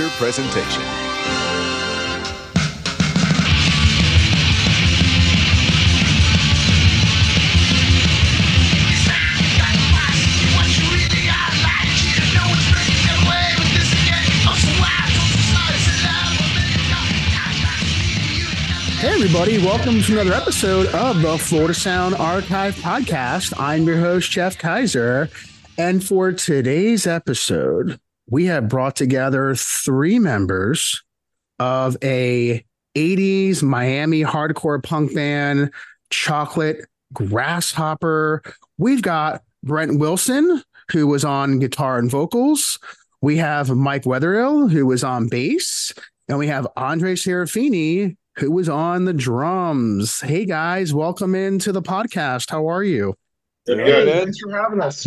feature presentation. Hey, everybody, welcome to another episode of the Florida Sound Archive Podcast. I'm your host, Jeff Kaiser. And for today's episode, we have brought together three members of a 80s Miami hardcore punk band, Chocolate Grasshopper. We've got Brent Wilson, who was on guitar and vocals. We have Mike Wetherill, who was on bass. And we have Andre Serafini, who was on the drums. Hey guys, welcome into the podcast. How are you? Good, Hey, good. Thanks for having us.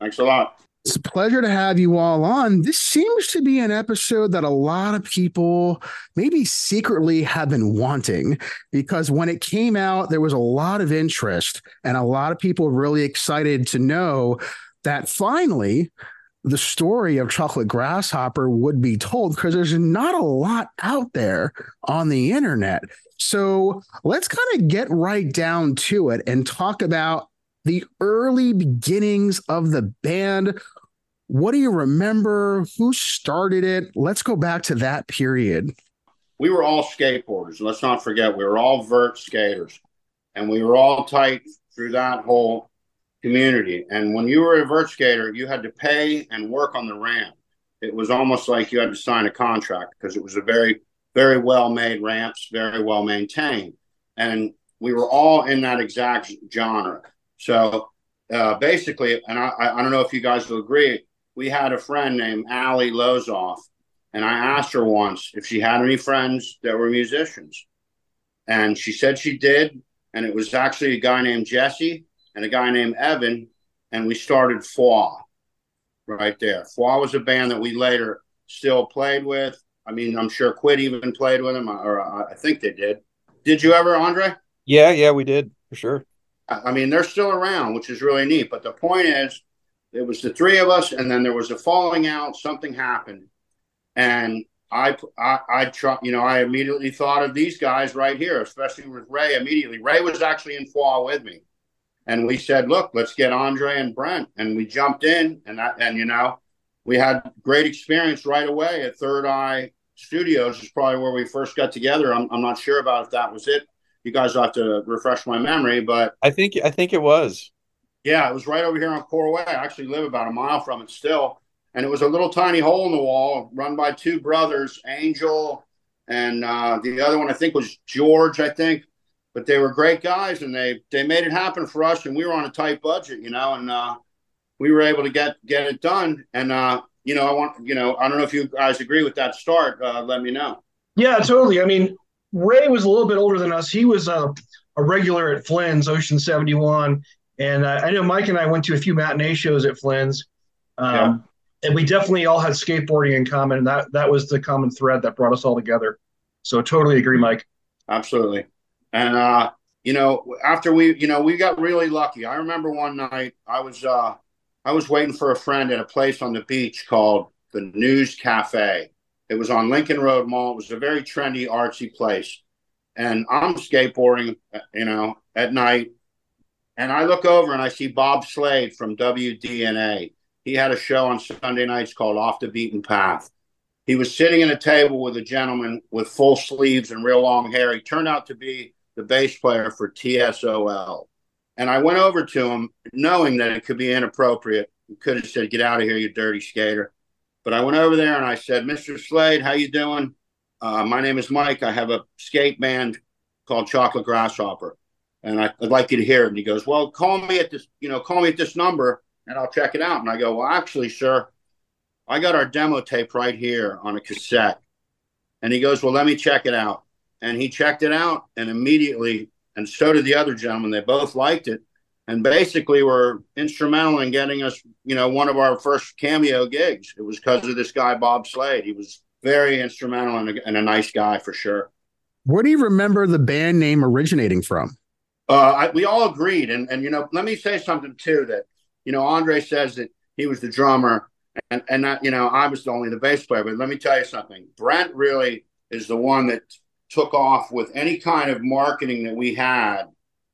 Thanks a lot. It's a pleasure to have you all on. This seems to be an episode that a lot of people maybe secretly have been wanting because when it came out, there was a lot of interest and a lot of people really excited to know that finally the story of Chocolate Grasshopper would be told because there's not a lot out there on the internet. So let's kind of get right down to it and talk about the early beginnings of the band. What do you remember? Who started it? Let's go back to that period. We were all skateboarders. Let's not forget, we were all vert skaters, and we were all tight through that whole community. And when you were a vert skater, you had to pay and work on the ramp. It was almost like you had to sign a contract because it was a very, very well made ramps, very well maintained. And we were all in that exact genre. So uh, basically, and I, I don't know if you guys will agree, we had a friend named Allie Lozoff, and I asked her once if she had any friends that were musicians. And she said she did. And it was actually a guy named Jesse and a guy named Evan. And we started Foie right there. Foie was a band that we later still played with. I mean, I'm sure Quit even played with them, or I think they did. Did you ever, Andre? Yeah, yeah, we did for sure. I mean, they're still around, which is really neat. But the point is, it was the three of us, and then there was a falling out. Something happened, and I, I, I try, you know, I immediately thought of these guys right here, especially with Ray. Immediately, Ray was actually in fall with me, and we said, "Look, let's get Andre and Brent," and we jumped in, and that, and you know, we had great experience right away at Third Eye Studios. Is probably where we first got together. I'm, I'm not sure about if that was it. You guys will have to refresh my memory, but I think I think it was. yeah, it was right over here on Coral Way. I actually live about a mile from it still. And it was a little tiny hole in the wall run by two brothers, Angel and uh, the other one I think was George, I think. But they were great guys and they they made it happen for us and we were on a tight budget, you know, and uh, we were able to get get it done. And uh, you know, I want you know, I don't know if you guys agree with that start. Uh, let me know. Yeah, totally. I mean, Ray was a little bit older than us. He was a, a regular at Flynn's, Ocean 71. And uh, I know Mike and I went to a few matinee shows at Flynn's. Um, Yeah. And we definitely all had skateboarding in common. And that, that was the common thread that brought us all together. So totally agree, Mike. Absolutely. And uh, you know, after we, you know, we got really lucky. I remember one night I was uh I was waiting for a friend at a place on the beach called the News Cafe. It was on Lincoln Road Mall. It was a very trendy, artsy place. And I'm skateboarding, you know, at night. And I look over and I see Bob Slade from WDNA. He had a show on Sunday nights called Off the Beaten Path. He was sitting at a table with a gentleman with full sleeves and real long hair. He turned out to be the bass player for TSOL. And I went over to him knowing that it could be inappropriate. He could have said, "Get out of here, you dirty skater." But I went over there and I said, "Mr. Slade, how you doing? Uh, my name is Mike. I have a skate band called Chocolate Grasshopper, and I, would like you to hear it." And he goes, "Well, call me at this, you know, call me at this number, and I'll check it out." And I go, "Well, actually, sir, I got our demo tape right here on a cassette." And he goes, "Well, let me check it out." And he checked it out, and immediately, and so did the other gentleman. They both liked it, and basically were instrumental in getting us, you know, one of our first cameo gigs. It was because of this guy Bob Slade. He was very instrumental and a, and a nice guy for sure. Where do you remember the band name originating from? Uh, I, we all agreed, and and you know, let me say something too. That you know, Andre says that he was the drummer, and and that, you know I was only the bass player. But let me tell you something. Brent really is the one that took off with any kind of marketing that we had.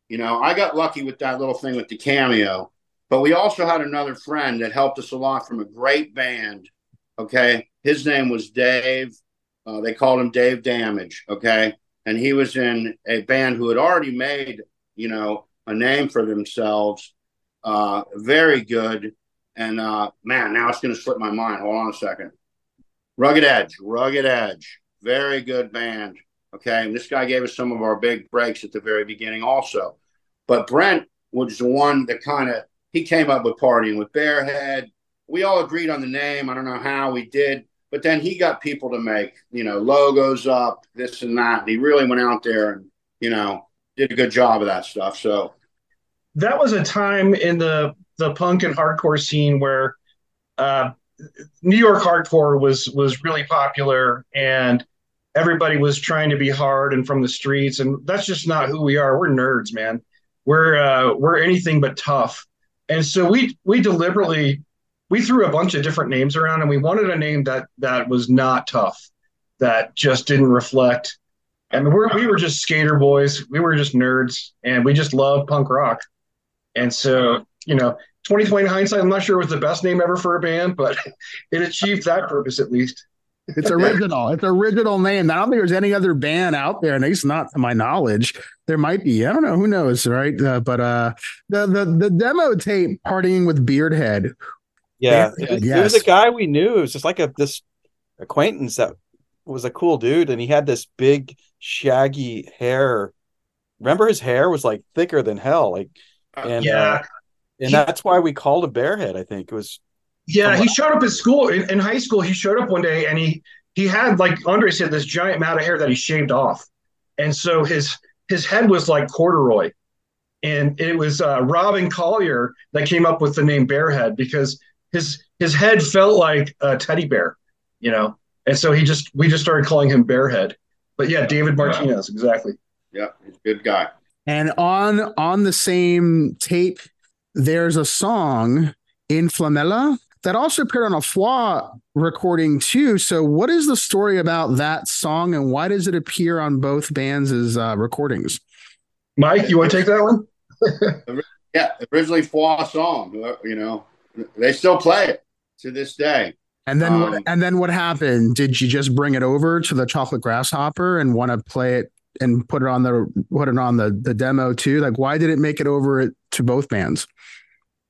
You know, I got lucky with that little thing with the cameo, but we also had another friend that helped us a lot from a great band. Okay, his name was Dave. Uh, they called him Dave Damage. Okay, and he was in a band who had already made you know a name for themselves. Uh, very good. And uh, man, now it's going to slip my mind. Hold on a second. Rugged Edge, Rugged Edge, very good band. Okay, and this guy gave us some of our big breaks at the very beginning, also. But Brent was the one that kind of he came up with partying with Bearhead. We all agreed on the name. I don't know how we did, but then he got people to make you know logos up, this and that. And he really went out there and you know did a good job of that stuff. So that was a time in the the punk and hardcore scene where uh, New York hardcore was was really popular and everybody was trying to be hard and from the streets and that's just not who we are. We're nerds, man. We're uh, we're anything but tough. And so we we deliberately we threw a bunch of different names around and we wanted a name that that was not tough, that just didn't reflect. Mean, we're, we were just skater boys. We were just nerds and we just loved punk rock. And so, you know, 2020 hindsight, I'm not sure it was the best name ever for a band, but it achieved that purpose at least. It's original. It's original name. I don't think there's any other band out there, at least not to my knowledge. There might be. I don't know. Who knows, right? Uh, but uh, the the the demo tape, partying with Beardhead. Yeah, Beardhead, it, yes. it was a guy we knew. It was just like a this acquaintance that was a cool dude, and he had this big shaggy hair. Remember, his hair was like thicker than hell. Like and yeah, uh, and that's why we called a bearhead. I think it was. Yeah, he showed up at school in, in high school. He showed up one day and he he had like Andre said this giant amount of hair that he shaved off, and so his his head was like corduroy, and it was uh, Robin Collier that came up with the name Bearhead because his his head felt like a teddy bear, you know, and so he just we just started calling him Bearhead. But yeah, David Martinez, exactly. Yeah, he's a good guy. And on on the same tape, there's a song in Flamella that also appeared on a Fwa recording too. So, what is the story about that song, and why does it appear on both bands' uh, recordings? Mike, you want to take that one? yeah, originally Fwa song. You know, they still play it to this day. And then, um, and then what happened? Did you just bring it over to the Chocolate Grasshopper and want to play it and put it on the put it on the the demo too? Like, why did it make it over to both bands?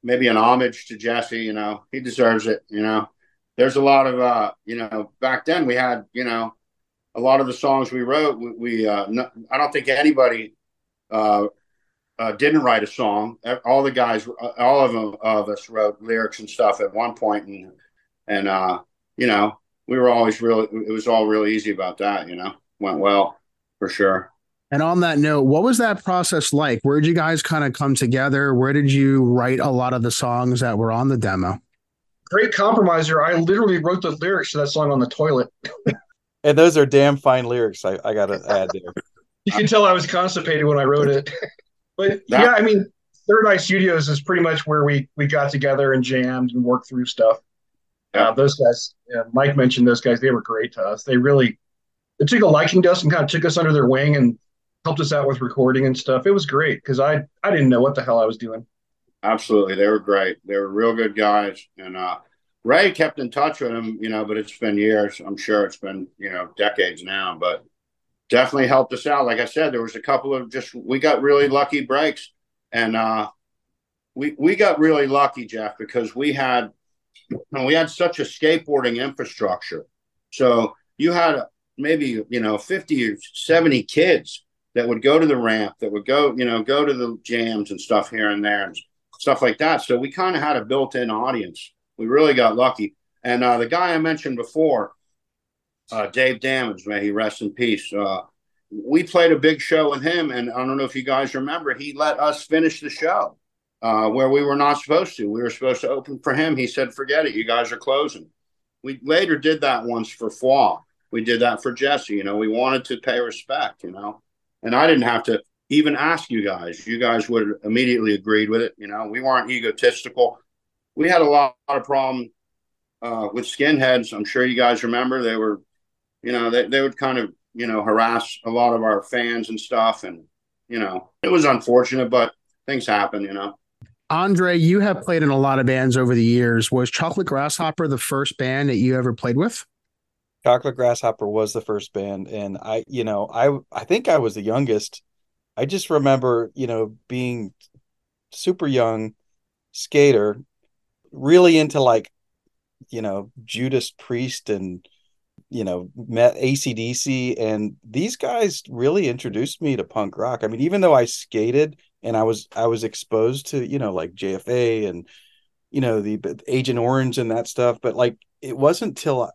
Maybe an homage to Jesse. You know, he deserves it. You know, there's a lot of uh, you know, back then we had you know, a lot of the songs we wrote. We, we uh, no, I don't think anybody uh, uh, didn't write a song. All the guys, all of them of us wrote lyrics and stuff at one point, and and uh, you know, we were always really. It was all really easy about that. You know, went well for sure. And on that note, what was that process like? Where did you guys kind of come together? Where did you write a lot of the songs that were on the demo? Great compromiser. I literally wrote the lyrics to that song on the toilet. and those are damn fine lyrics. I, I got to add there. you can tell I was constipated when I wrote it. but that, yeah, I mean, Third Eye Studios is pretty much where we we got together and jammed and worked through stuff. Yeah. Uh, those guys, yeah, Mike mentioned those guys. They were great to us. They really they took a liking to us and kind of took us under their wing and helped us out with recording and stuff. It was great because I I didn't know what the hell I was doing. Absolutely, they were great. They were real good guys, and uh, Ray kept in touch with them, you know. But it's been years. I'm sure it's been you know decades now, but definitely helped us out. Like I said, there was a couple of just we got really lucky breaks, and uh, we we got really lucky, Jeff, because we had and we had such a skateboarding infrastructure. So you had maybe you know 50 or 70 kids that would go to the ramp that would go you know go to the jams and stuff here and there and stuff like that. So we kind of had a built-in audience. We really got lucky. And uh, the guy i mentioned before uh, dave damage may he rest in peace uh, we played a big show with him. And i don't know if you guys remember he let us finish the show uh, where we were not supposed to. We were supposed to open for him. He said forget it. You guys are closing. We later did that once for Fwa we did that for Jesse. You know, we wanted to pay respect, you know, and I didn't have to even ask you guys. You guys would have immediately agreed with it. You know, we weren't egotistical. We had a lot, lot of problem uh, with skinheads. I'm sure you guys remember they were, you know, they, they would kind of, you know, harass a lot of our fans and stuff. And, you know, it was unfortunate, but things happen, you know. Andre, you have played in a lot of bands over the years. Was Chocolate Grasshopper the first band that you ever played with? Chocolate Grasshopper was the first band, and I, you know, I I think I was the youngest. I just remember, you know, being super young skater, really into like, you know, Judas Priest and you know, met ACDC, and these guys really introduced me to punk rock. I mean, even though I skated and I was I was exposed to you know like JFA and you know the Agent Orange and that stuff, but like it wasn't till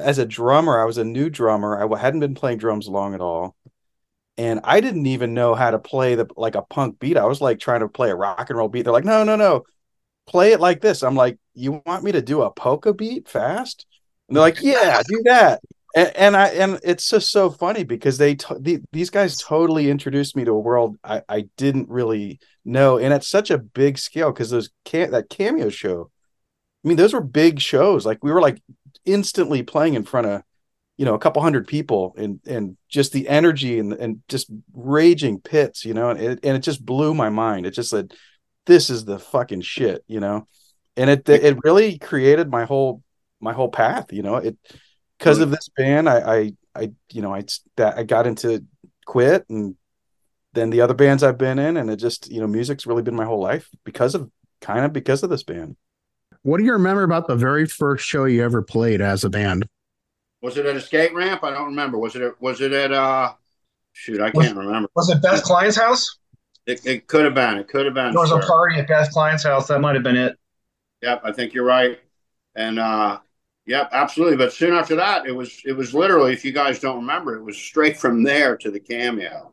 as a drummer, I was a new drummer. I hadn't been playing drums long at all. And I didn't even know how to play the like a punk beat. I was like trying to play a rock and roll beat. They're like, no, no, no, play it like this. I'm like, you want me to do a polka beat fast? And they're like, yeah, do that. And, and I and it's just so funny because they the, these guys totally introduced me to a world I, I didn't really know, and at such a big scale because those can that cameo show. I mean, those were big shows. Like we were like instantly playing in front of you know a couple hundred people and and just the energy and and just raging pits you know and it, and it just blew my mind. It just said this is the fucking shit you know? And it it really created my whole my whole path you know? It because of this band i i i you know i that i got into quit and then the other bands i've been in and it just you know music's really been my whole life because of kind of because of this band what do you remember about the very first show you ever played as a band? Was it at a skate ramp? I don't remember. Was it at, was it at uh shoot i can't remember. was it beth klein's house? It, it could have been it could have been there was sir. a party at beth klein's house. That might have been it. Yep i think you're right. And uh Yep, absolutely. But soon after that, it was it was literally, if you guys don't remember, it was straight from there to the cameo.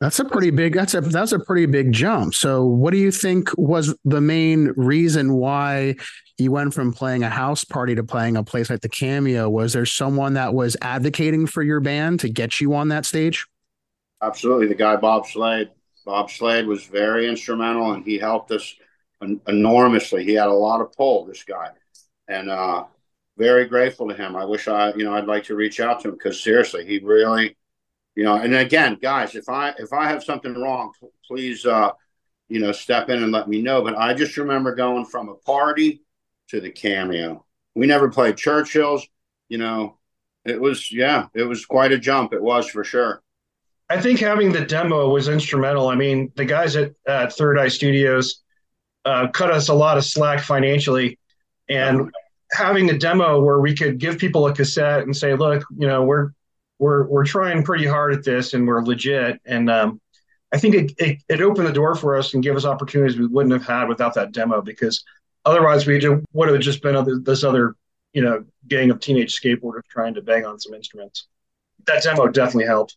That's a pretty big. That's a that's a pretty big jump. So, what do you think was the main reason why you went from playing a house party to playing a place like the Cameo? Was there someone that was advocating for your band to get you on that stage? Absolutely, the guy Bob Slade. Bob Slade was very instrumental, and he helped us enormously. He had a lot of pull. This guy, and uh, very grateful to him. I wish I, you know, I'd like to reach out to him because seriously, he really, you know, and again, guys, if I if I have something wrong, please, uh, you know, step in and let me know. But I just remember going from a party to the cameo. We never played Churchill's, you know. It was yeah, it was quite a jump. It was for sure. I think having the demo was instrumental. I mean, the guys at, at Third Eye Studios uh, cut us a lot of slack financially, and having a demo where we could give people a cassette and say, look, you know, we're we're we're trying pretty hard at this and we're legit. And um, I think it, it, it opened the door for us and gave us opportunities we wouldn't have had without that demo because otherwise we would have just been other, this other you know gang of teenage skateboarders trying to bang on some instruments. That demo definitely helped.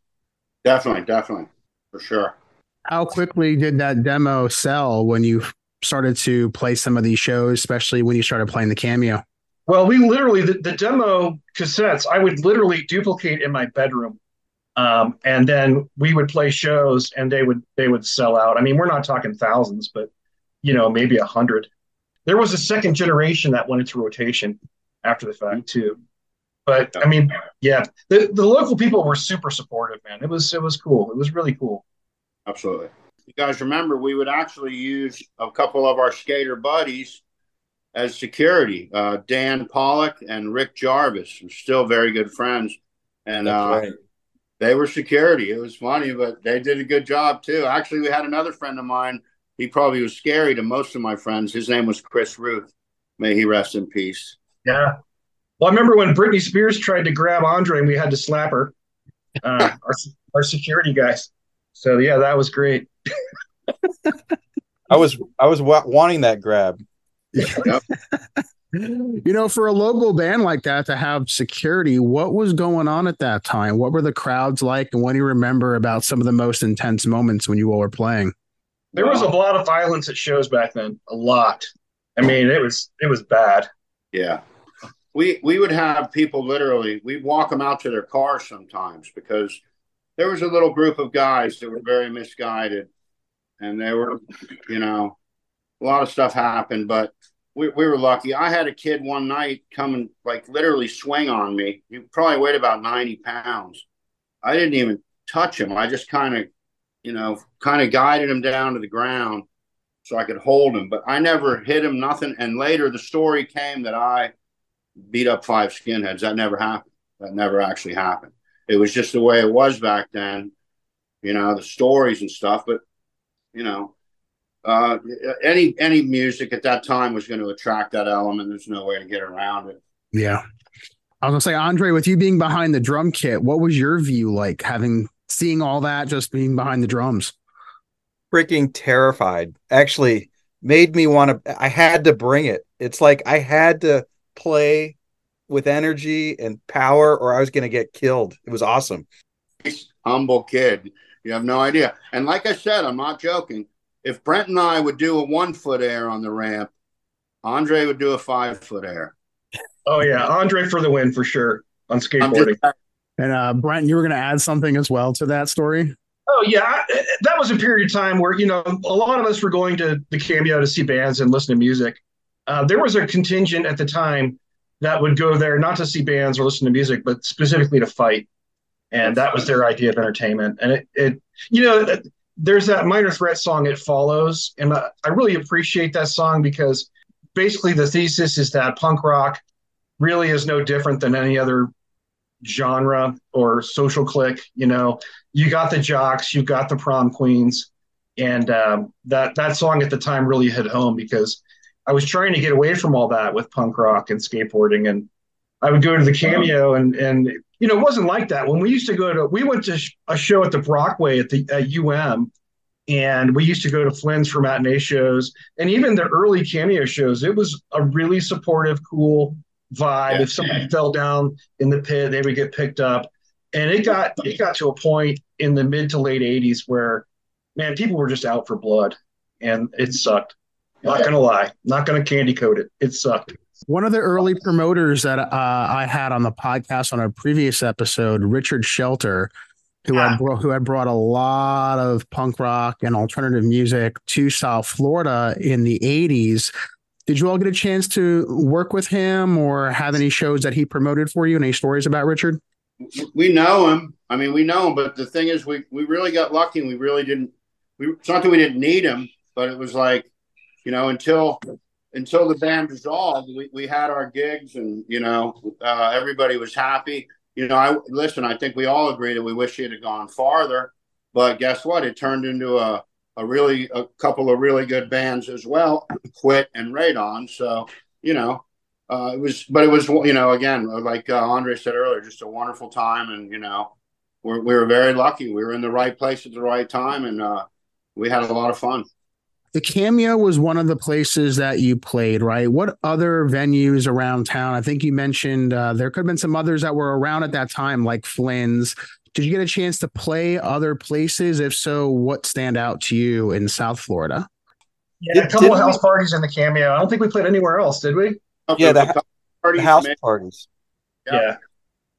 Definitely, definitely, for sure. How quickly did that demo sell when you started to play some of these shows, especially when you started playing the cameo? Well, we literally the, the demo cassettes I would literally duplicate in my bedroom, um, and then we would play shows, and they would they would sell out. I mean, we're not talking thousands, but you know, maybe a hundred. There was a second generation that went into rotation after the fact too. But I mean, yeah, the, the local people were super supportive, man. It was it was cool. It was really cool. Absolutely. You guys remember we would actually use a couple of our skater buddies as security. Uh, Dan Pollock and Rick Jarvis are still very good friends, and uh, right. they were security. It was funny, but they did a good job too. Actually, we had another friend of mine. He probably was scary to most of my friends. His name was Chris Ruth. May he rest in peace. Yeah. Well, I remember when Britney Spears tried to grab Andre and we had to slap her. Uh, our our security guys. So yeah, that was great. I was I was wanting that grab. Yep. you know, for a local band like that to have security, what was going on at that time? What were the crowds like? And what do you remember about some of the most intense moments when you all were playing? There was a lot of violence at shows back then. A lot. I mean, it was it was bad. Yeah. We we would have people literally, we'd walk them out to their cars sometimes because there was a little group of guys that were very misguided and they were, you know, a lot of stuff happened, but we, we were lucky. I had a kid one night come and like literally swing on me. He probably weighed about 90 pounds. I didn't even touch him. I just kind of, you know, kind of guided him down to the ground so I could hold him. But I never hit him, nothing. And later the story came that I beat up five skinheads. That never happened. That never actually happened. It was just the way it was back then, you know, the stories and stuff. But, you know, uh, any any music at that time was going to attract that element. There's no way to get around it. Yeah. I was gonna say, Andre, with you being behind the drum kit, what was your view like having seeing all that just being behind the drums? Freaking terrified. Actually, made me want to. I had to bring it. It's like I had to play with energy and power, or I was gonna get killed. It was awesome. Humble kid. You have no idea. And like I said, I'm not joking. If Brent and I would do a one foot air on the ramp, Andre would do a five foot air. Oh yeah, Andre for the win for sure on skateboarding. And uh, Brent, you were going to add something as well to that story. Oh yeah, I, that was a period of time where you know a lot of us were going to the cameo to see bands and listen to music. Uh, there was a contingent at the time that would go there not to see bands or listen to music, but specifically to fight, and that was their idea of entertainment. And it, it you know, there's that Minor Threat song, "It Follows," and I, I really appreciate that song because basically the thesis is that punk rock really is no different than any other genre or social clique. You know, you got the jocks, you got the prom queens, and um, that that song at the time really hit home because I was trying to get away from all that with punk rock and skateboarding, and I would go to the cameo and and you know it wasn't like that when we used to go to we went to a show at the Brockway at the at UM. And we used to go to Flynn's for matinee shows, and even the early cameo shows. It was a really supportive, cool vibe. Yeah. If somebody fell down in the pit, they would get picked up. And it got it got to a point in the mid to late '80s where, man, people were just out for blood, and it sucked. Not gonna lie, not gonna candy coat it. It sucked. One of the early promoters that uh, I had on the podcast on a previous episode, Richard Shelter, who had who had brought a lot of punk rock and alternative music to South Florida in the '80s. Did you all get a chance to work with him or have any shows that he promoted for you? Any stories about Richard? We know him. I mean, we know him, but the thing is, we we really got lucky. and We really didn't. We, it's not that we didn't need him, but it was like, you know, until until the band dissolved, we, we had our gigs, and you know, uh, everybody was happy. You know, I listen. I think we all agree that we wish he had gone farther, but guess what? It turned into a a really a couple of really good bands as well, Quit and Radon. So you know, uh, it was, but it was you know again like uh, Andre said earlier, just a wonderful time, and you know, we're, we were very lucky. We were in the right place at the right time, and uh, we had a lot of fun. The Cameo was one of the places that you played, right? What other venues around town? I think you mentioned uh, there could have been some others that were around at that time, like Flynn's. Did you get a chance to play other places? If so, what stand out to you in South Florida? Yeah, a couple of house we... parties in the cameo. I don't think we played anywhere else, did we? yeah, the, parties, the house parties. Yeah. yeah.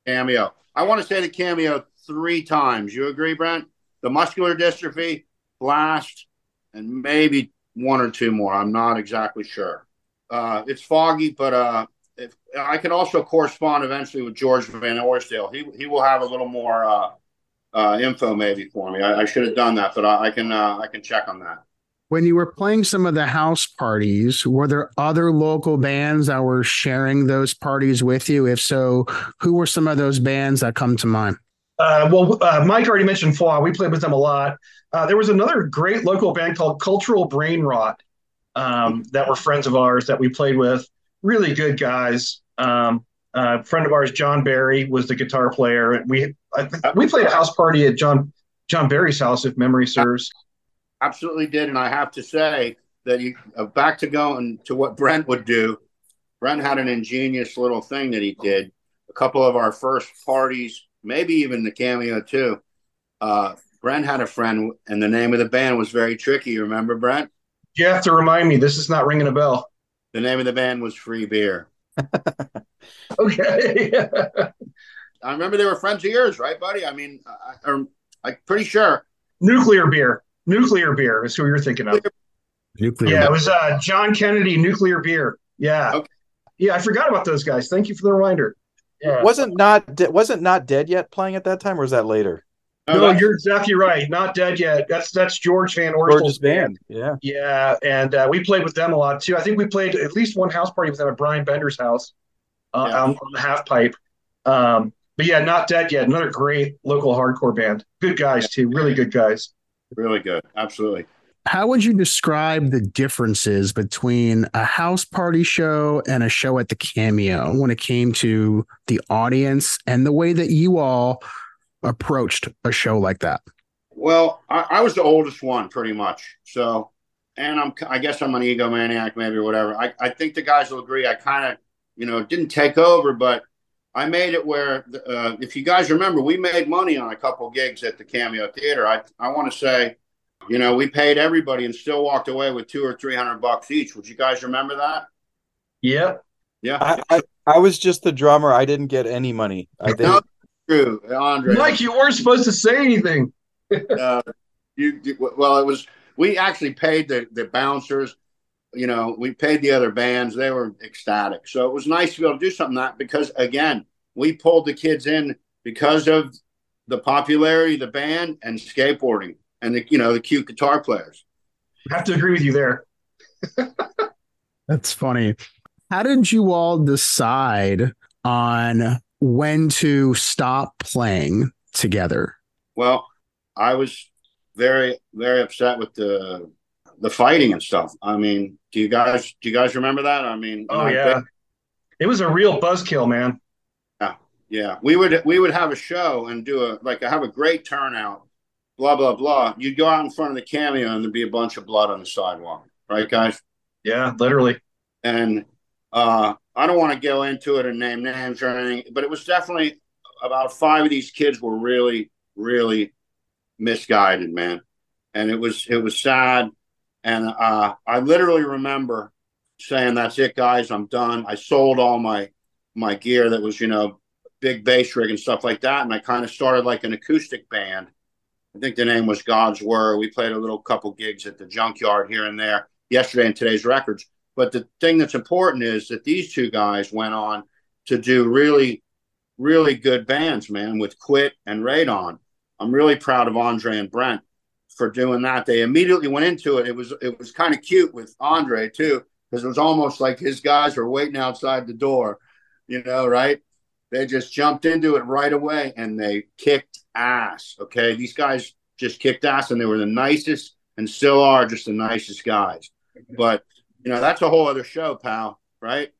Cameo. I want to say the cameo three times. You agree, Brent? The muscular dystrophy, blast, and maybe one or two more. I'm not exactly sure. Uh, it's foggy, but uh, if, I can also correspond eventually with George Van Orsdale. He he will have a little more uh, uh, info maybe for me. I, I, should have done that, but I, I can uh, I can check on that. When you were playing some of the house parties, were there other local bands that were sharing those parties with you? If so, who were some of those bands that come to mind? Uh, well, uh, Mike already mentioned Flaw. We played with them a lot. Uh, there was another great local band called Cultural Brain Rot um, that were friends of ours that we played with really good guys. Um, uh, a friend of ours, John Barry, was the guitar player. We I, we played a house party at John John Barry's house, if memory serves. Absolutely did, and I have to say that you uh, back to going to what Brent would do. Brent had an ingenious little thing that he did. A couple of our first parties, maybe even the cameo too. Uh, Brent had a friend, and the name of the band was very tricky. Remember, Brent? You have to remind me. This is not ringing a bell. The name of the band was Free Beer. okay. I remember they were friends of yours, right, buddy? I mean, I, am I'm pretty sure. Nuclear Beer. Nuclear Beer is who you're thinking of. Nuclear. Yeah, it was uh, John Kennedy Nuclear Beer. Yeah. Okay. Yeah, I forgot about those guys. Thank you for the reminder. Yeah. Wasn't not wasn't not dead yet playing at that time, or was that later? No, no you're exactly right. Not dead yet. That's that's George Van Orstel's band. Yeah, yeah, and uh, we played with them a lot too. I think we played at least one house party with them at Brian Bender's house uh, yeah. on, on, the half pipe. Um, but yeah, not dead yet. Another great local hardcore band. Good guys too. Really good guys. Really good. Absolutely. How would you describe the differences between a house party show and a show at the Cameo when it came to the audience and the way that you all approached a show like that? Well, I, I was the oldest one pretty much. So, and I'm, I guess I'm an egomaniac maybe or whatever. I, I think the guys will agree. I kind of, you know, didn't take over, but I made it where, uh, if you guys remember, we made money on a couple gigs at the Cameo Theater. I, I want to say, you know, we paid everybody and still walked away with two or three hundred bucks each. Would you guys remember that? Yeah, yeah. I, I, I was just the drummer. I didn't get any money. I didn't. No, true, Andre. Mike, you weren't supposed to say anything. uh, you, well, it was. We actually paid the the bouncers. You know, we paid the other bands. They were ecstatic. So it was nice to be able to do something like that because again, we pulled the kids in because of the popularity of the band and skateboarding and the you know the cute guitar players. I have to agree with you there. That's funny. How did you all decide on when to stop playing together? Well, I was very very upset with the the fighting and stuff. I mean, do you guys do you guys remember that? I mean, oh yeah, been, it was a real buzzkill, man. Yeah, yeah. We would we would have a show and do a like have a great turnout, blah blah blah. You'd go out in front of the cameo and there'd be a bunch of blood on the sidewalk, right, guys? Yeah, literally. And uh, I don't want to go into it and name names or anything, but it was definitely about five of these kids were really, really misguided, man. And it was it was sad. And uh, I literally remember saying, "That's it, guys. I'm done. I sold all my my gear that was, you know, big bass rig and stuff like that. And I kind of started like an acoustic band. I think the name was God's Word. We played a little couple gigs at the junkyard here and there yesterday and today's records. But the thing that's important is that these two guys went on to do really, really good bands, man, with Quit and Radon. I'm really proud of Andre and Brent for doing that. They immediately went into it. It was it was kind of cute with Andre too, because it was almost like his guys were waiting outside the door, you know, right? They just jumped into it right away and they kicked ass. Okay. These guys just kicked ass and they were the nicest and still are just the nicest guys. But you know, that's a whole other show, pal, right?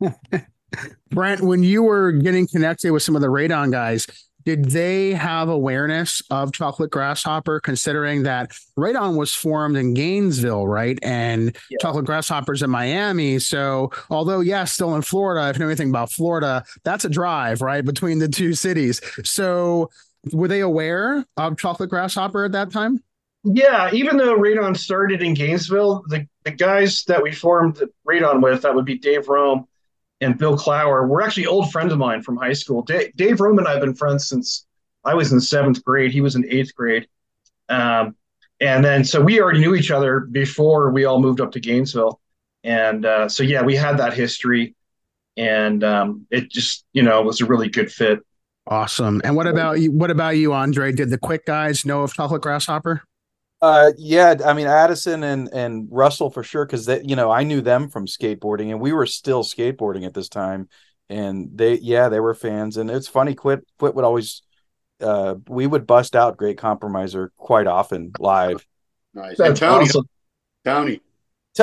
Brent, when you were getting connected with some of the Radon guys, did they have awareness of chocolate grasshopper considering that radon was formed in gainesville right? And yeah. chocolate grasshoppers in miami. So although yeah still in florida if you know anything about florida that's a drive right between the two cities. So were they aware of chocolate grasshopper at that time? Yeah, even though Radon started in Gainesville, the, the guys that we formed Radon with, that would be Dave Rome and Bill Clower, were actually old friends of mine from high school. Dave, Dave Rome and I have been friends since I was in seventh grade. He was in eighth grade. Um, and then, so we already knew each other before we all moved up to Gainesville. And uh, so, yeah, we had that history. And um, it just, you know, was a really good fit. Awesome. And what about you? What about you, Andre? Did the Quit guys know of Chocolate Grasshopper? Uh, yeah, I mean Addison and and Russell for sure because they, you know, I knew them from skateboarding, and we were still skateboarding at this time, and they, yeah, they were fans, and it's funny. Quit, quit would always, uh, we would bust out Great Compromiser quite often live. Nice, That's Tony, awesome. Tony.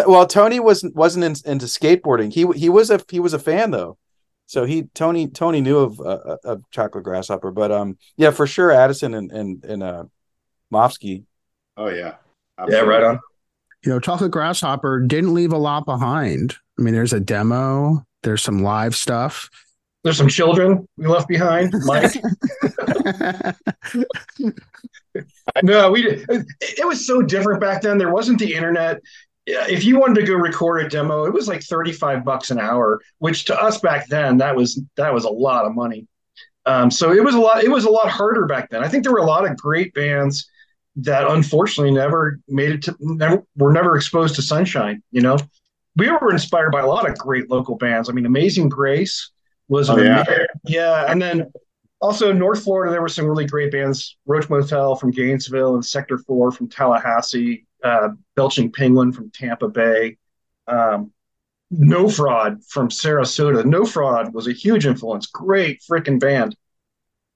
well, Tony wasn't wasn't in, into skateboarding. He he was a he was a fan though, so he Tony Tony knew of uh, uh of Chocolate Grasshopper, but um yeah for sure Addison and and and uh Mofsky Oh yeah. Absolutely. Yeah, right on. You know, Chocolate Grasshopper didn't leave a lot behind. I mean, there's a demo, there's some live stuff. There's some children we left behind, Mike. no, we. It was so different back then. There wasn't the internet. If you wanted to go record a demo, it was like 35 bucks an hour, which to us back then, that was that was a lot of money. Um, so it was a lot. It was a lot harder back then. I think there were a lot of great bands that unfortunately never made it to never were never exposed to sunshine you know we were inspired by a lot of great local bands. I mean, Amazing Grace was oh, yeah. yeah, and then also North Florida, there were some really great bands: Roach Motel from Gainesville and Sector Four from Tallahassee, uh, Belching Penguin from Tampa Bay. Um, no Fraud from Sarasota. No Fraud was a huge influence. Great freaking band.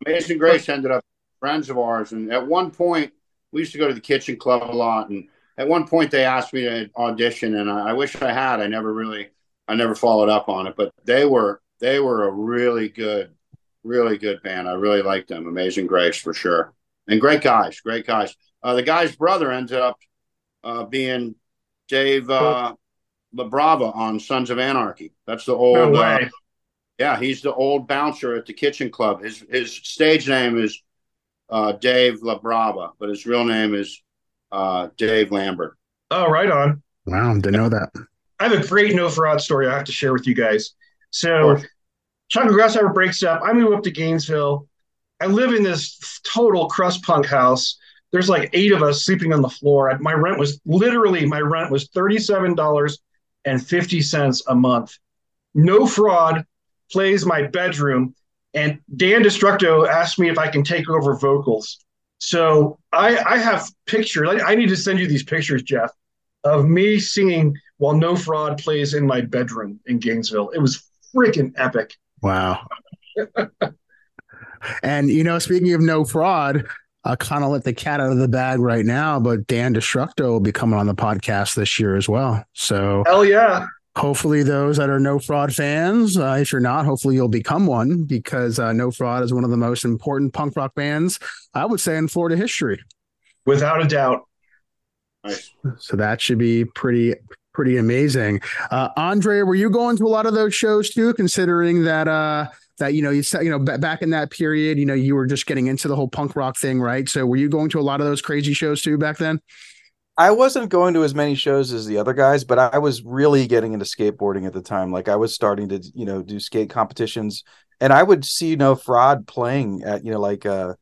Amazing Grace ended up friends of ours, and at one point we used to go to the Kitchen Club a lot, and at one point they asked me to audition, and I, I wish I had. I never really, I never followed up on it, but they were they were a really good, really good band. I really liked them. Amazing Grace for sure, and great guys, great guys. Uh, the guy's brother ended up uh, being Dave uh, LaBrava on Sons of Anarchy. That's the old. No uh, yeah, he's the old bouncer at the Kitchen Club. His his stage name is uh, Dave LaBrava, but his real name is uh, Dave Lambert. Oh, right on. Wow, didn't know that. I have a great no fraud story I have to share with you guys. So, Chocolate Grasshopper breaks up. I move up to Gainesville. I live in this total crust punk house. There's like eight of us sleeping on the floor. My rent was literally my rent was thirty-seven dollars and fifty cents a month. No fraud plays my bedroom, and Dan Destructo asked me if I can take over vocals. So I, I have pictures. I, I need to send you these pictures, Jeff, of me singing while No Fraud plays in my bedroom in Gainesville. It was freaking epic. Wow. and you know, speaking of No Fraud, I kind of let the cat out of the bag right now, but Dan Destructo will be coming on the podcast this year as well. So hell yeah hopefully those that are no fraud fans uh, if you're not hopefully you'll become one because uh, no fraud is one of the most important punk rock bands i would say in florida history. Without a doubt. Nice. so that should be pretty pretty amazing. Uh, andre were you going to a lot of those shows too considering that uh that you know you said you know b- back in that period you know you were just getting into the whole punk rock thing right? So were you going to a lot of those crazy shows too back then I wasn't going to as many shows as the other guys, but I was really getting into skateboarding at the time. Like I was starting to, you know, do skate competitions, and I would see you no fraud playing at, you know, like uh,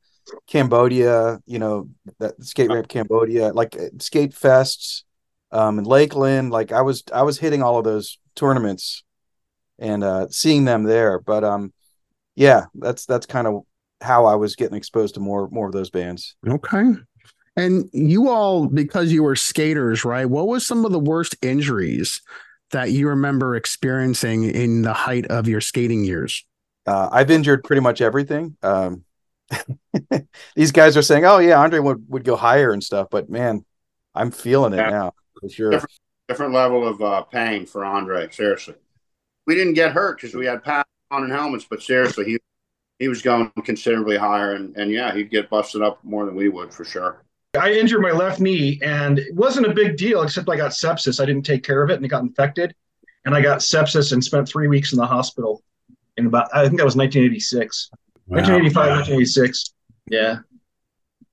Cambodia, you know, that skate ramp Cambodia, like uh, skate fests, um, in Lakeland. Like I was, I was hitting all of those tournaments and uh, seeing them there. But um, yeah, that's that's kind of how I was getting exposed to more more of those bands. Okay. And you all, because you were skaters, right? What was some of the worst injuries that you remember experiencing in the height of your skating years? Uh, I've injured pretty much everything. Um, these guys are saying, "Oh yeah, Andre would, would go higher and stuff," but man, I'm feeling it yeah. now for sure. Different, different level of uh, pain for Andre. Seriously, we didn't get hurt because we had pads on and helmets, but seriously, he he was going considerably higher, and and yeah, he'd get busted up more than we would for sure. I injured my left knee and it wasn't a big deal except I got sepsis. I didn't take care of it and it got infected. And I got sepsis and spent three weeks in the hospital in about, I think that was 1986, wow. 1985, wow. 1986. Yeah.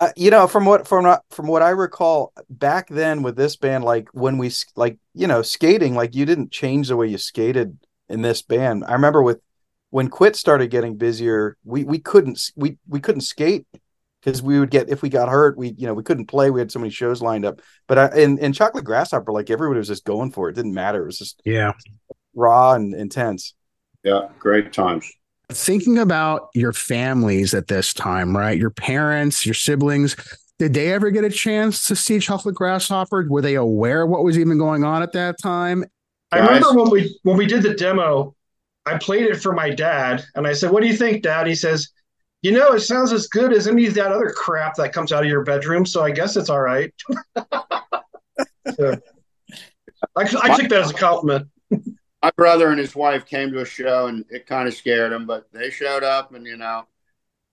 Uh, you know, from what from from what I recall back then with this band, like when we like you know skating, like you didn't change the way you skated in this band. I remember with when Quit started getting busier, we we couldn't we we couldn't skate because we would get if we got hurt, we you know we couldn't play. We had so many shows lined up. But I, in in Chocolate Grasshopper, like everybody was just going for it. It didn't matter. It was just yeah, raw and intense. Yeah, great times. Thinking about your families at this time, right? Your parents, your siblings. Did they ever get a chance to see Chocolate Grasshopper? Were they aware of what was even going on at that time? I remember when we when we did the demo, I played it for my dad, and I said, "What do you think, Dad?" He says, you know, it sounds as good as any of that other crap that comes out of your bedroom. So I guess it's all right. so, I, I take that as a compliment. My brother and his wife came to a show and it kind of scared them, but they showed up and, you know,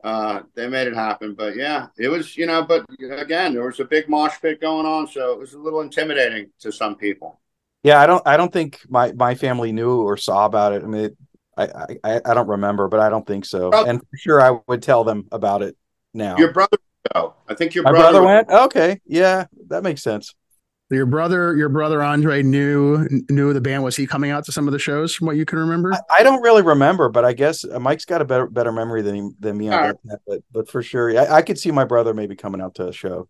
uh, they made it happen. But yeah, it was, you know, but again, there was a big mosh pit going on. So it was a little intimidating to some people. Yeah, I don't, I don't think my, my family knew or saw about it. I mean, it, I, I, I don't remember, but I don't think so. Brother. And for sure, I would tell them about it now. Your brother, though. I think your My brother, brother went. Okay, yeah, that makes sense. Your brother, your brother Andre knew knew the band. Was he coming out to some of the shows from what you can remember? I, I don't really remember, but I guess uh, Mike's got a better better memory than he, than me on that. But but for sure, I, I, could see my brother maybe coming out to a show,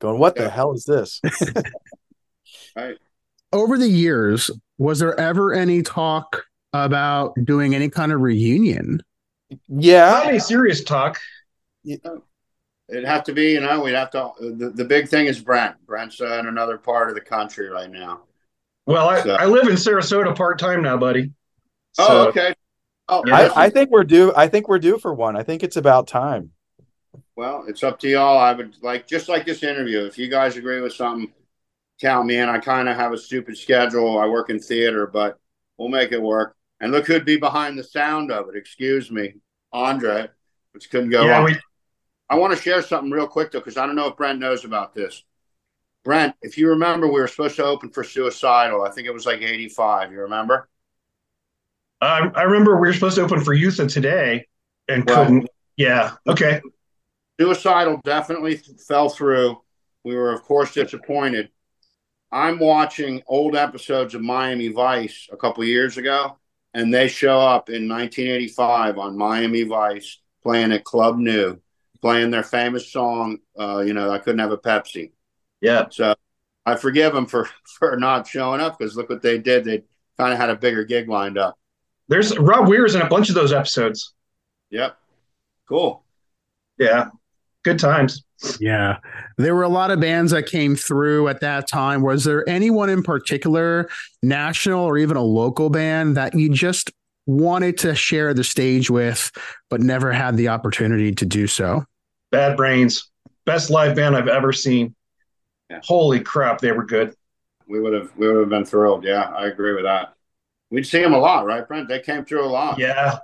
going, "What yeah. the hell is this?" right. over the years, was there ever any talk about doing any kind of reunion? Yeah. Not any serious talk. It'd have to be, you know, we'd have to. The, the big thing is Brent. Brent's uh, in another part of the country right now. Well, I, so. I live in Sarasota part time now, buddy. Oh, so, oh, okay. Oh, I, I, think we're due. I think we're due for one. I think it's about time. Well, it's up to y'all. I would like just like this interview. If you guys agree with something, count me in. I kind of have a stupid schedule. I work in theater, but we'll make it work. And look who'd be behind the sound of it. Excuse me, Andre, which couldn't go yeah, We- I want to share something real quick though, because I don't know if Brent knows about this. Brent, if you remember, we were supposed to open for Suicidal. I think it was like 85. You remember? Uh, I, I remember we were supposed to open for Youth of Today and well, couldn't. Yeah. Okay. Suicidal definitely fell through. We were, of course, disappointed. I'm watching old episodes of Miami Vice a couple years ago, and they show up in 1985 on Miami Vice playing at Club New, playing their famous song, uh, you know, I couldn't have a Pepsi. Yeah. So I forgive them for for not showing up because look what they did. They kind of had a bigger gig lined up. There's Rob Weir's in a bunch of those episodes. Yep. Cool. Yeah. Good times. Yeah. There were a lot of bands that came through at that time. Was there anyone in particular, national or even a local band, that you just wanted to share the stage with, but never had the opportunity to do so? Bad Brains. Best live band I've ever seen. Yeah. Holy crap, they were good. We would have we would have been thrilled. Yeah, I agree with that. We'd see them a lot, right, Brent? They came through a lot. Yeah,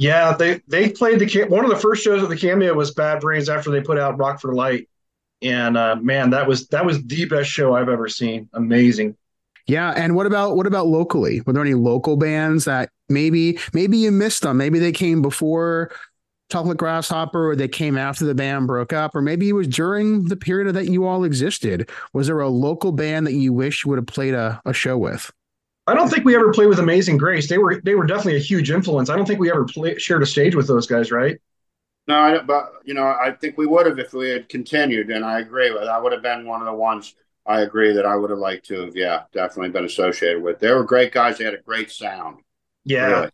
yeah. They they played the one of the first shows of the cameo was Bad Brains after they put out Rock for Light, and uh, man, that was that was the best show I've ever seen. Amazing. Yeah, and what about what about locally? Were there any local bands that maybe maybe you missed them? Maybe they came before Chocolate Grasshopper, or they came after the band broke up, or maybe it was during the period that you all existed. Was there a local band that you wish you would have played a, a show with? I don't think we ever played with Amazing Grace. They were they were definitely a huge influence. I don't think we ever play, shared a stage with those guys, right? No, I, but you know, I think we would have if we had continued, and I agree with that. Would have been one of the ones I agree that I would have liked to have, yeah, definitely been associated with. They were great guys. They had a great sound. Yeah. Really.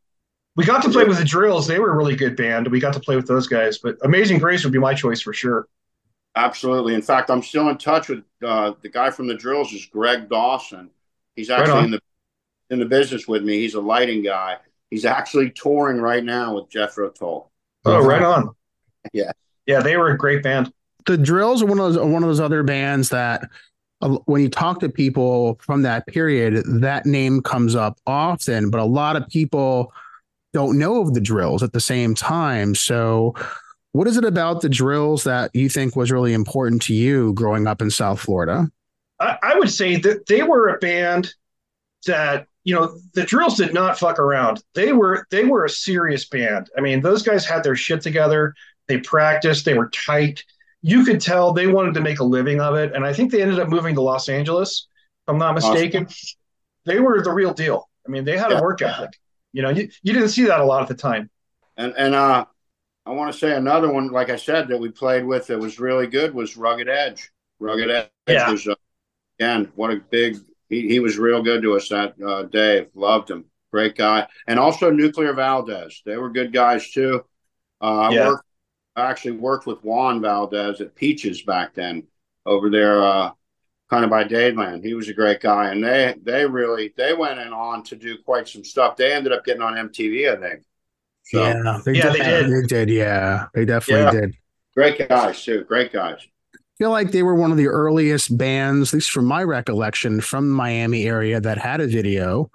We got to play with the Drills. They were a really good band. We got to play with those guys, but Amazing Grace would be my choice for sure. Absolutely. In fact, I'm still in touch with uh, the guy from the Drills. Is Greg Dawson? He's actually right in the in the business with me. He's a lighting guy. He's actually touring right now with Jethro Tull. Oh, right on. Yeah, yeah, they were a great band. The Drills are one of those one of those other bands that uh, when you talk to people from that period, that name comes up often, but a lot of people don't know of the Drills at the same time. So, what is it about the Drills that you think was really important to you growing up in South Florida? I, I would say that they were a band that you know the drills did not fuck around. They were they were a serious band. I mean those guys had their shit together. They practiced. They were tight. You could tell they wanted to make a living of it. And i think they ended up moving to los angeles if i'm not mistaken. Awesome. they were the real deal. I mean they had yeah. a work ethic. You know you, you didn't see that a lot at the time. And and uh i want to say another one like i said that we played with that was really good was rugged edge. Rugged edge yeah. was uh, again what a big he, he was real good to us that uh, day. Loved him. Great guy. And also Nuclear Valdez. They were good guys too. Uh, yeah. I worked, I actually worked with Juan Valdez at Peaches back then over there, uh, kind of by Dadeland. He was a great guy. And they, they really, they went in on to do quite some stuff. They ended up getting on MTV, I think. So, yeah, they, yeah, they did. They did. Yeah, they definitely yeah. did. Great guys too. Great guys feel like they were one of the earliest bands, at least from my recollection, from the Miami area that had a video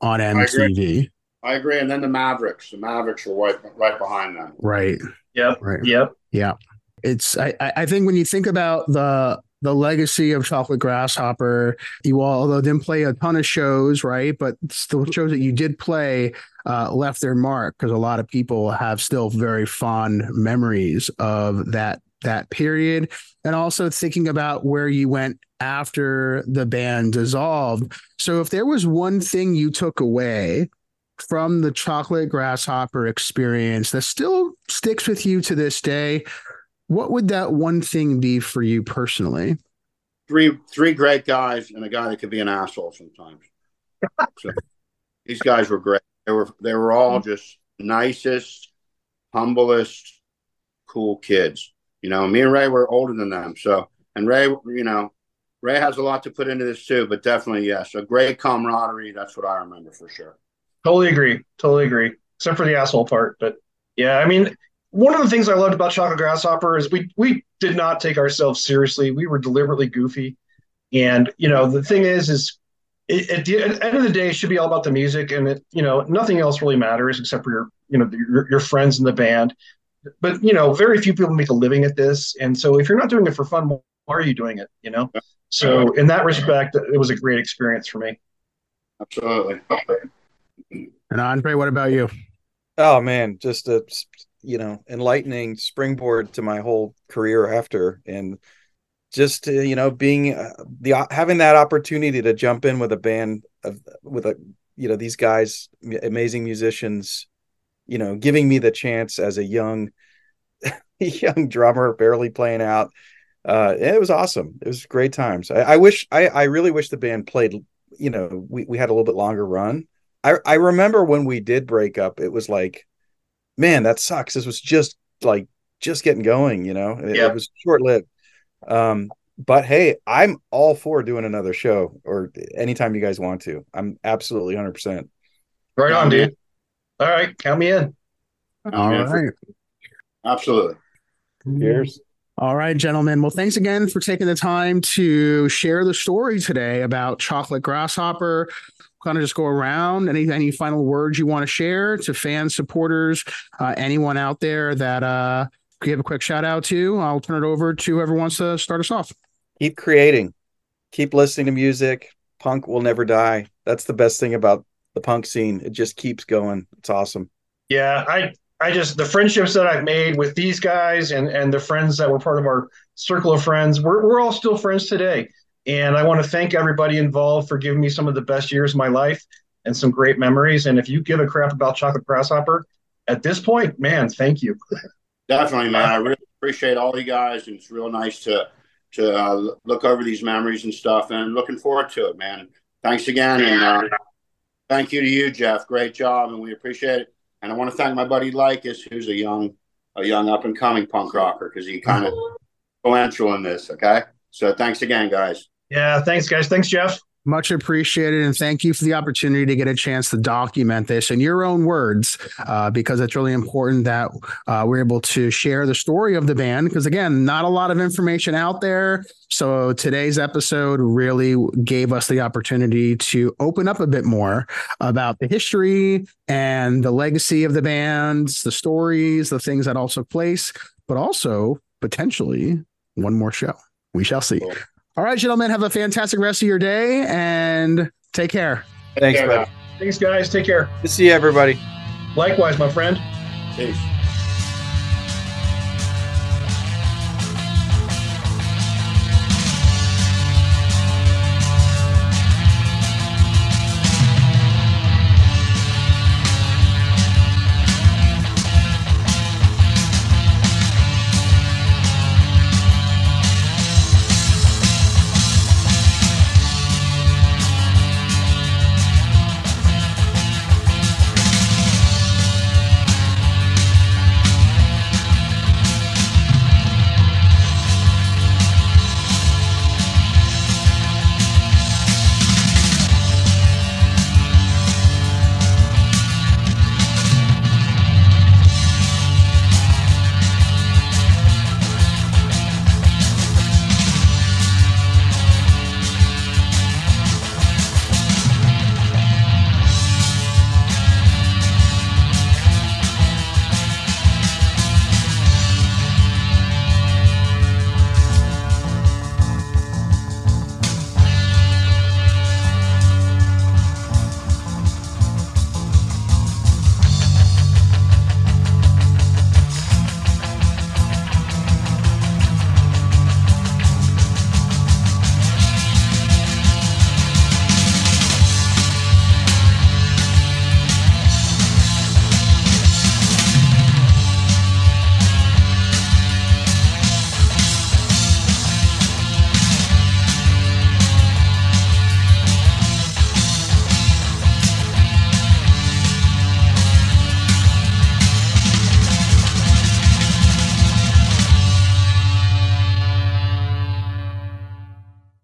on MTV. I agree. I agree. And then the Mavericks. The Mavericks were right, right behind them. Right. Yep. Right. Yep. Yeah. It's I, I think when you think about the the legacy of Chocolate Grasshopper, you all although didn't play a ton of shows, right? But the shows that you did play uh, left their mark because a lot of people have still very fond memories of that that period and also thinking about where you went after the band dissolved. So if there was one thing you took away from the chocolate grasshopper experience that still sticks with you to this day, what would that one thing be for you personally? three three great guys and a guy that could be an asshole sometimes. so these guys were great. They were they were all mm-hmm. just nicest, humblest, cool kids. You know, me and Ray were older than them. So and Ray, you know, Ray has a lot to put into this too, but definitely yes, a great camaraderie. That's what I remember for sure. Totally agree. Totally agree. Except for the asshole part, but yeah, I mean, one of the things I loved about Chocolate Grasshopper is we we did not take ourselves seriously. We were deliberately goofy, and you know the thing is is it, at the end of the day, it should be all about the music, and it you know nothing else really matters except for your you know your, your friends in the band. But you know, very few people make a living at this, and so if you're not doing it for fun, why are you doing it? You know. So in that respect, it was a great experience for me. Absolutely. And Andre, what about you? Oh man, just a you know enlightening springboard to my whole career after, and just you know being uh, the having that opportunity to jump in with a band of with a you know these guys amazing musicians you know giving me the chance as a young young drummer barely playing out. Uh it was awesome. It was great times. I, I wish I, I really wish the band played you know we, we had a little bit longer run. I, I remember when we did break up it was like man that sucks. This was just like just getting going you know? It, it was short-lived. Um but hey i'm all for doing another show or anytime you guys want to. I'm absolutely 100% right on dude all right count me in all right absolutely cheers all right, gentlemen. Well, thanks again for taking the time to share the story today about Chocolate Grasshopper. Kind of just go around. Any any final words you want to share to fans, supporters, uh, anyone out there that uh, give a quick shout out to? I'll turn it over to whoever wants to start us off. Keep creating, keep listening to music. Punk will never die. That's the best thing about the punk scene. It just keeps going. It's awesome. Yeah, I I just the friendships that I've made with these guys and and the friends that were part of our circle of friends, we're we're all still friends today. And I want to thank everybody involved for giving me some of the best years of my life and some great memories. And if you give a crap about Chocolate Grasshopper at this point, man, thank you. Definitely, man. I really appreciate all you guys, and it's real nice to to uh, look over these memories and stuff. And looking forward to it, man. Thanks again, and uh, thank you to you, Jeff. Great job, and we appreciate it. And I want to thank my buddy Lycus, who's a young, a young up and coming punk rocker, because he kind of influential in this. Okay, so thanks again, guys. Yeah, thanks, guys. Thanks, Jeff. Much appreciated. And thank you for the opportunity to get a chance to document this in your own words, uh, because it's really important that uh, we're able to share the story of the band. Because again, not a lot of information out there. So today's episode really gave us the opportunity to open up a bit more about the history and the legacy of the bands, the stories, the things that all took place, but also potentially one more show. We shall see. Cool. All right, gentlemen, have a fantastic rest of your day and take care. Thanks, man. Thanks, guys. Take care. Good to see you, everybody. Likewise, my friend. Peace.